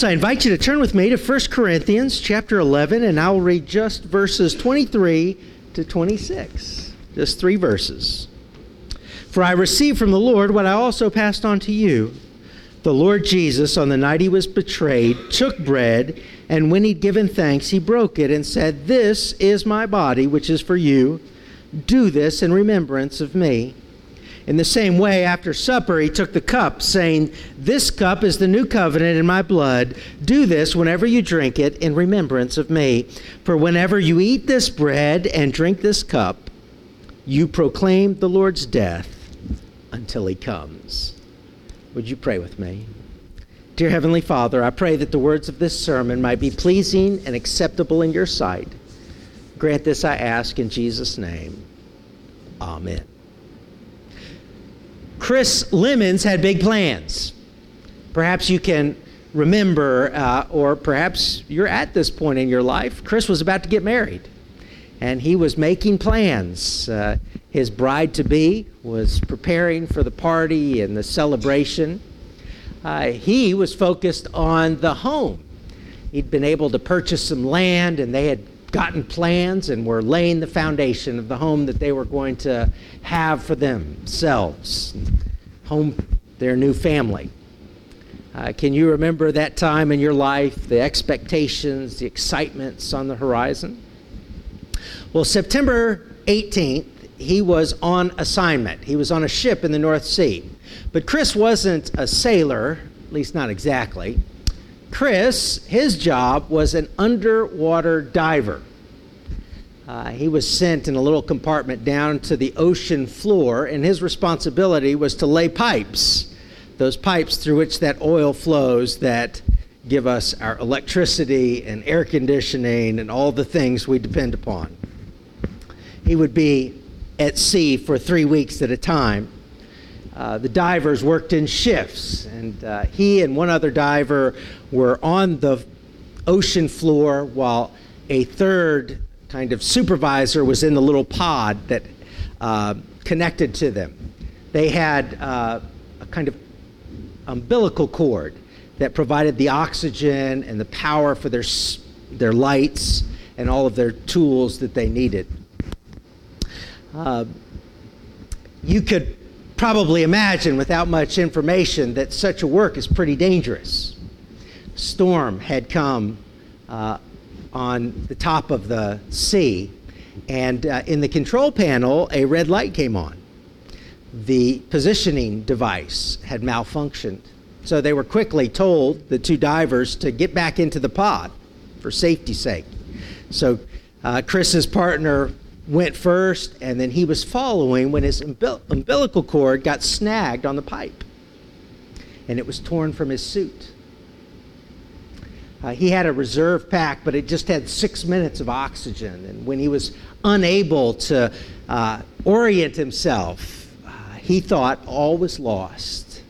So I invite you to turn with me to 1 Corinthians chapter 11, and I'll read just verses 23 to 26. Just three verses. For I received from the Lord what I also passed on to you. The Lord Jesus, on the night he was betrayed, took bread, and when he'd given thanks, he broke it and said, This is my body, which is for you. Do this in remembrance of me. In the same way, after supper, he took the cup, saying, This cup is the new covenant in my blood. Do this whenever you drink it in remembrance of me. For whenever you eat this bread and drink this cup, you proclaim the Lord's death until he comes. Would you pray with me? Dear Heavenly Father, I pray that the words of this sermon might be pleasing and acceptable in your sight. Grant this, I ask, in Jesus' name. Amen. Chris Lemons had big plans. Perhaps you can remember, uh, or perhaps you're at this point in your life. Chris was about to get married, and he was making plans. Uh, his bride to be was preparing for the party and the celebration. Uh, he was focused on the home. He'd been able to purchase some land, and they had gotten plans and were laying the foundation of the home that they were going to have for themselves, home, their new family. Uh, can you remember that time in your life, the expectations, the excitements on the horizon? Well, September 18th, he was on assignment. He was on a ship in the North Sea. But Chris wasn't a sailor, at least not exactly. Chris, his job was an underwater diver. Uh, he was sent in a little compartment down to the ocean floor, and his responsibility was to lay pipes, those pipes through which that oil flows that give us our electricity and air conditioning and all the things we depend upon. He would be at sea for three weeks at a time uh, the divers worked in shifts, and uh, he and one other diver were on the ocean floor while a third kind of supervisor was in the little pod that uh, connected to them. They had uh, a kind of umbilical cord that provided the oxygen and the power for their, their lights and all of their tools that they needed. Uh, you could probably imagine without much information that such a work is pretty dangerous. Storm had come uh, on the top of the sea, and uh, in the control panel, a red light came on. The positioning device had malfunctioned. So they were quickly told, the two divers, to get back into the pod for safety's sake. So uh, Chris's partner went first, and then he was following when his umbil- umbilical cord got snagged on the pipe, and it was torn from his suit. Uh, he had a reserve pack, but it just had six minutes of oxygen. And when he was unable to uh, orient himself, uh, he thought all was lost.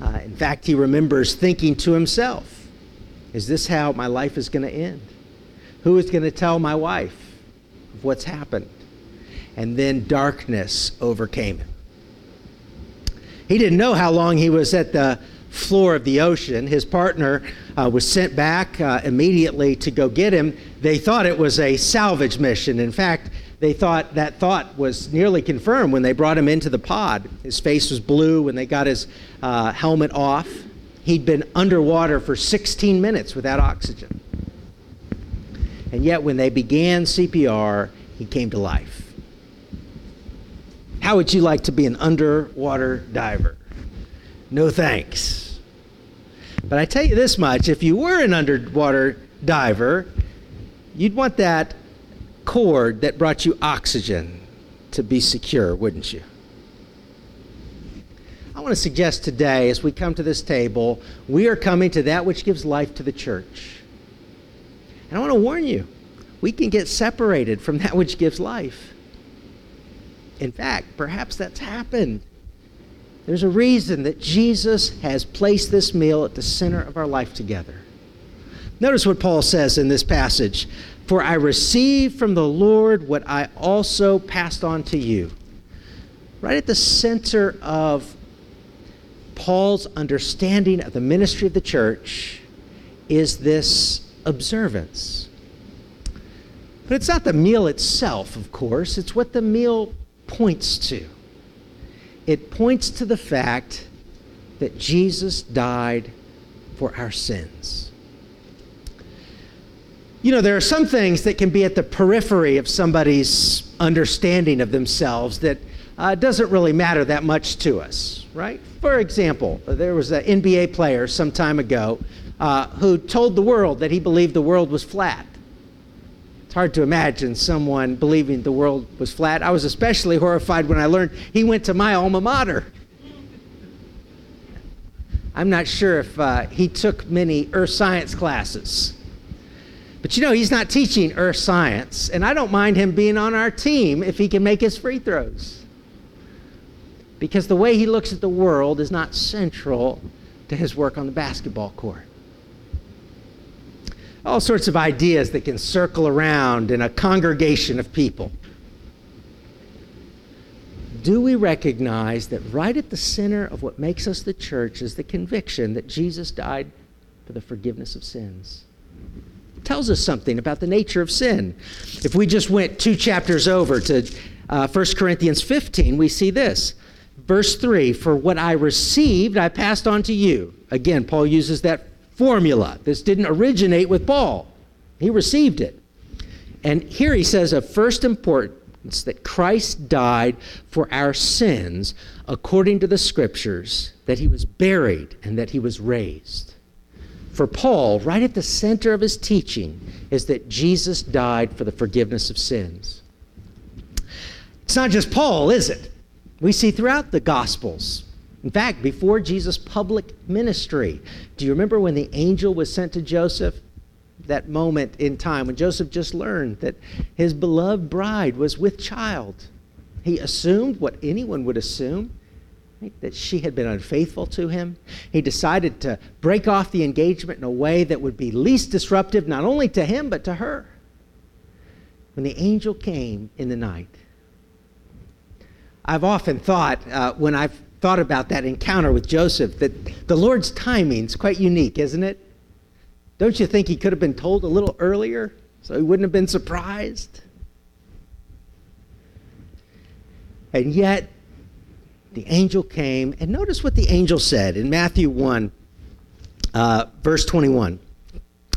Uh, in fact, he remembers thinking to himself, Is this how my life is going to end? Who is going to tell my wife? of what's happened. And then darkness overcame him. He didn't know how long he was at the floor of the ocean. His partner uh, was sent back uh, immediately to go get him. They thought it was a salvage mission. In fact, they thought that thought was nearly confirmed when they brought him into the pod. His face was blue when they got his uh, helmet off. He'd been underwater for 16 minutes without oxygen. And yet, when they began CPR, he came to life. How would you like to be an underwater diver? No thanks. But I tell you this much if you were an underwater diver, you'd want that cord that brought you oxygen to be secure, wouldn't you? I want to suggest today, as we come to this table, we are coming to that which gives life to the church. And I want to warn you we can get separated from that which gives life. In fact, perhaps that's happened. There's a reason that Jesus has placed this meal at the center of our life together. Notice what Paul says in this passage For I received from the Lord what I also passed on to you. Right at the center of Paul's understanding of the ministry of the church is this observance. But it's not the meal itself, of course, it's what the meal points to. It points to the fact that Jesus died for our sins. You know, there are some things that can be at the periphery of somebody's understanding of themselves that uh, doesn't really matter that much to us, right? For example, there was an NBA player some time ago uh, who told the world that he believed the world was flat. Hard to imagine someone believing the world was flat. I was especially horrified when I learned he went to my alma mater. I'm not sure if uh, he took many earth science classes. But you know, he's not teaching earth science, and I don't mind him being on our team if he can make his free throws. Because the way he looks at the world is not central to his work on the basketball court all sorts of ideas that can circle around in a congregation of people. Do we recognize that right at the center of what makes us the church is the conviction that Jesus died for the forgiveness of sins? It tells us something about the nature of sin. If we just went two chapters over to uh, 1 Corinthians 15, we see this. Verse 3 For what I received, I passed on to you. Again, Paul uses that formula. This didn't originate with Paul, he received it. And here he says of first importance that Christ died for our sins according to the scriptures, that he was buried and that he was raised. For Paul, right at the center of his teaching is that Jesus died for the forgiveness of sins. It's not just Paul, is it? We see throughout the Gospels in fact, before Jesus' public ministry, do you remember when the angel was sent to Joseph? That moment in time when Joseph just learned that his beloved bride was with child. He assumed what anyone would assume right, that she had been unfaithful to him. He decided to break off the engagement in a way that would be least disruptive, not only to him, but to her. When the angel came in the night, I've often thought uh, when I've thought about that encounter with Joseph that the Lord's timing is quite unique, isn't it? Don't you think he could have been told a little earlier so he wouldn't have been surprised? And yet, the angel came, and notice what the angel said in Matthew 1, uh, verse 21.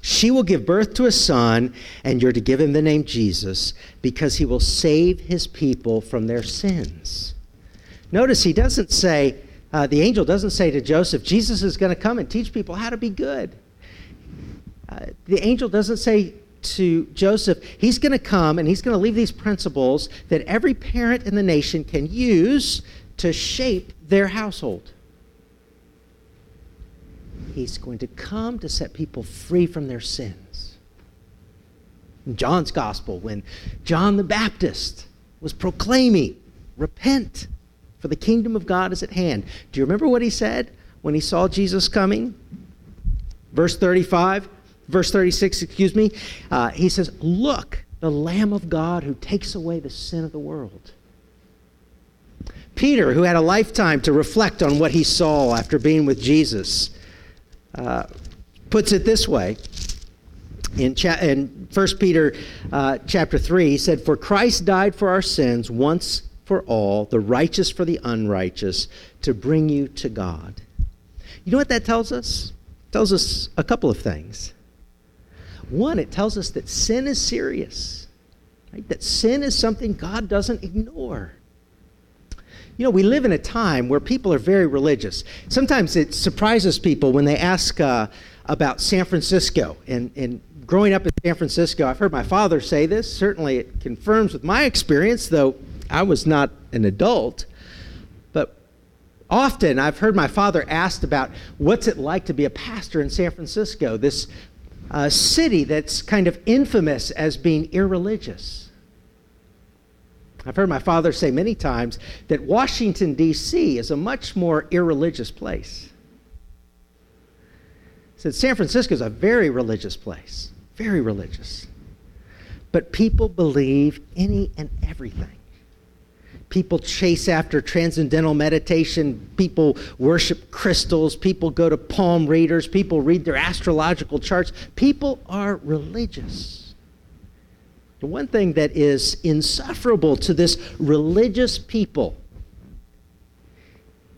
She will give birth to a son, and you're to give him the name Jesus, because he will save his people from their sins. Notice he doesn't say, uh, the angel doesn't say to Joseph, Jesus is going to come and teach people how to be good. Uh, the angel doesn't say to Joseph, he's going to come and he's going to leave these principles that every parent in the nation can use to shape their household. He's going to come to set people free from their sins. In John's gospel, when John the Baptist was proclaiming, repent, for the kingdom of God is at hand. Do you remember what he said when he saw Jesus coming? Verse 35, verse 36, excuse me. Uh, he says, Look, the Lamb of God who takes away the sin of the world. Peter, who had a lifetime to reflect on what he saw after being with Jesus, uh, puts it this way. In, cha- in 1 Peter uh, chapter 3, he said, For Christ died for our sins once for all, the righteous for the unrighteous, to bring you to God. You know what that tells us? It tells us a couple of things. One, it tells us that sin is serious, right? that sin is something God doesn't ignore. You know, we live in a time where people are very religious. Sometimes it surprises people when they ask uh, about San Francisco. And, and growing up in San Francisco, I've heard my father say this. Certainly, it confirms with my experience, though I was not an adult, but often I've heard my father asked about what's it like to be a pastor in San Francisco, this uh, city that's kind of infamous as being irreligious. I've heard my father say many times that Washington, D.C. is a much more irreligious place. He said San Francisco is a very religious place, very religious. But people believe any and everything. People chase after transcendental meditation. People worship crystals. People go to palm readers. People read their astrological charts. People are religious. The one thing that is insufferable to this religious people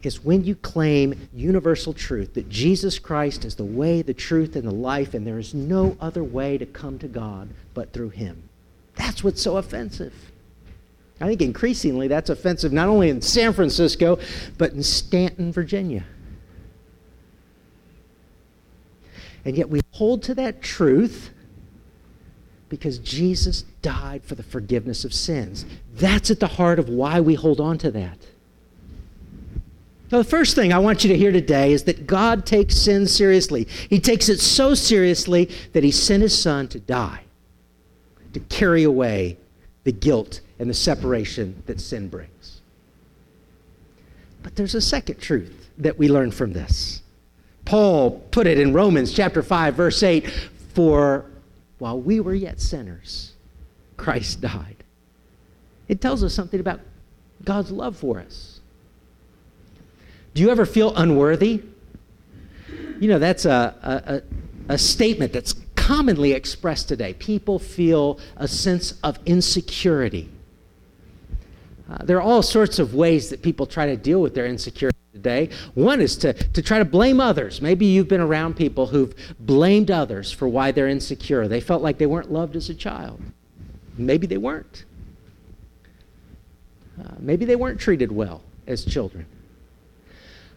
is when you claim universal truth that Jesus Christ is the way, the truth, and the life, and there is no other way to come to God but through Him. That's what's so offensive. I think increasingly that's offensive not only in San Francisco, but in Staunton, Virginia. And yet we hold to that truth because Jesus died for the forgiveness of sins. That's at the heart of why we hold on to that. So, the first thing I want you to hear today is that God takes sin seriously. He takes it so seriously that He sent His Son to die, to carry away the guilt and the separation that sin brings. But there's a second truth that we learn from this. Paul put it in Romans chapter 5, verse 8 For while we were yet sinners, Christ died. It tells us something about God's love for us. Do you ever feel unworthy? You know, that's a, a, a statement that's commonly expressed today. People feel a sense of insecurity. Uh, there are all sorts of ways that people try to deal with their insecurity today. One is to, to try to blame others. Maybe you've been around people who've blamed others for why they're insecure. They felt like they weren't loved as a child. Maybe they weren't. Uh, maybe they weren't treated well as children.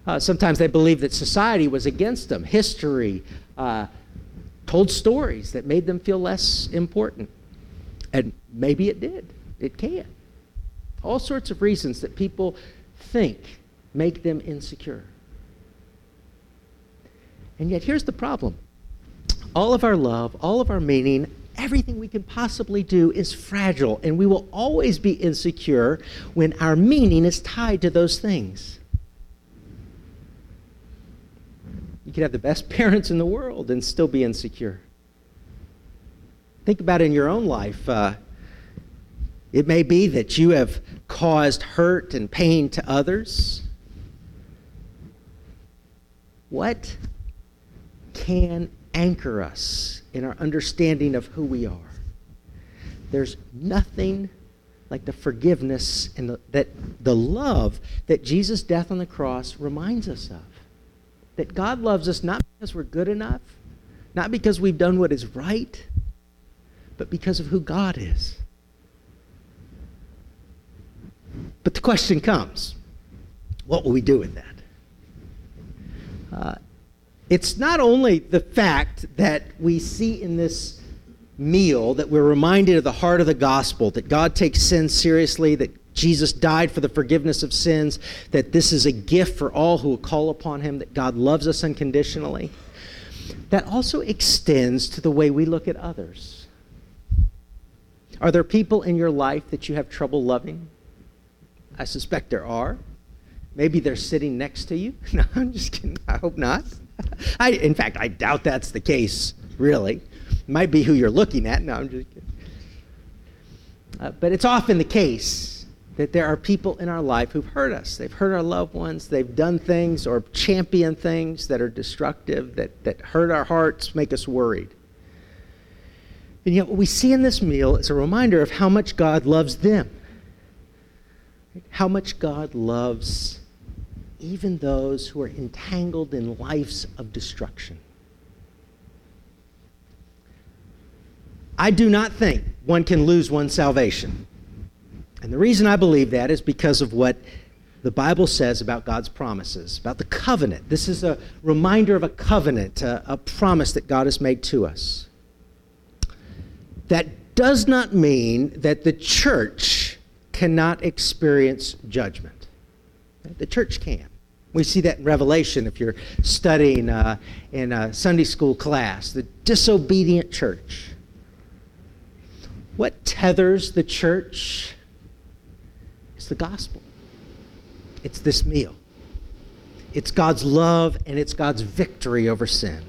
Uh, sometimes they believed that society was against them. History uh, told stories that made them feel less important. And maybe it did. It can. All sorts of reasons that people think make them insecure. And yet, here's the problem all of our love, all of our meaning, everything we can possibly do is fragile, and we will always be insecure when our meaning is tied to those things. You could have the best parents in the world and still be insecure. Think about it in your own life. Uh, it may be that you have caused hurt and pain to others. What can anchor us in our understanding of who we are? There's nothing like the forgiveness and the, that the love that Jesus' death on the cross reminds us of that God loves us not because we're good enough, not because we've done what is right, but because of who God is. But the question comes what will we do with that? Uh, it's not only the fact that we see in this meal that we're reminded of the heart of the gospel, that God takes sin seriously, that Jesus died for the forgiveness of sins, that this is a gift for all who will call upon him, that God loves us unconditionally. That also extends to the way we look at others. Are there people in your life that you have trouble loving? I suspect there are. Maybe they're sitting next to you. No, I'm just kidding. I hope not. I, in fact, I doubt that's the case, really. Might be who you're looking at. No, I'm just kidding. Uh, but it's often the case that there are people in our life who've hurt us. They've hurt our loved ones. They've done things or championed things that are destructive, that, that hurt our hearts, make us worried. And yet, what we see in this meal is a reminder of how much God loves them, how much God loves even those who are entangled in lives of destruction. I do not think one can lose one's salvation. And the reason I believe that is because of what the Bible says about God's promises, about the covenant. This is a reminder of a covenant, a, a, promise that God has made to us. That does not mean that the church cannot experience judgment. The church can. We see that in Revelation if you're studying uh, in a Sunday school class, the disobedient church. What tethers the church is the gospel. It's this meal. It's God's love and it's God's victory over sin.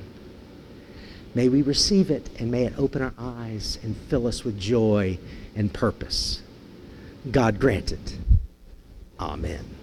May we receive it and may it open our eyes and fill us with joy and purpose. God grant it. Amen.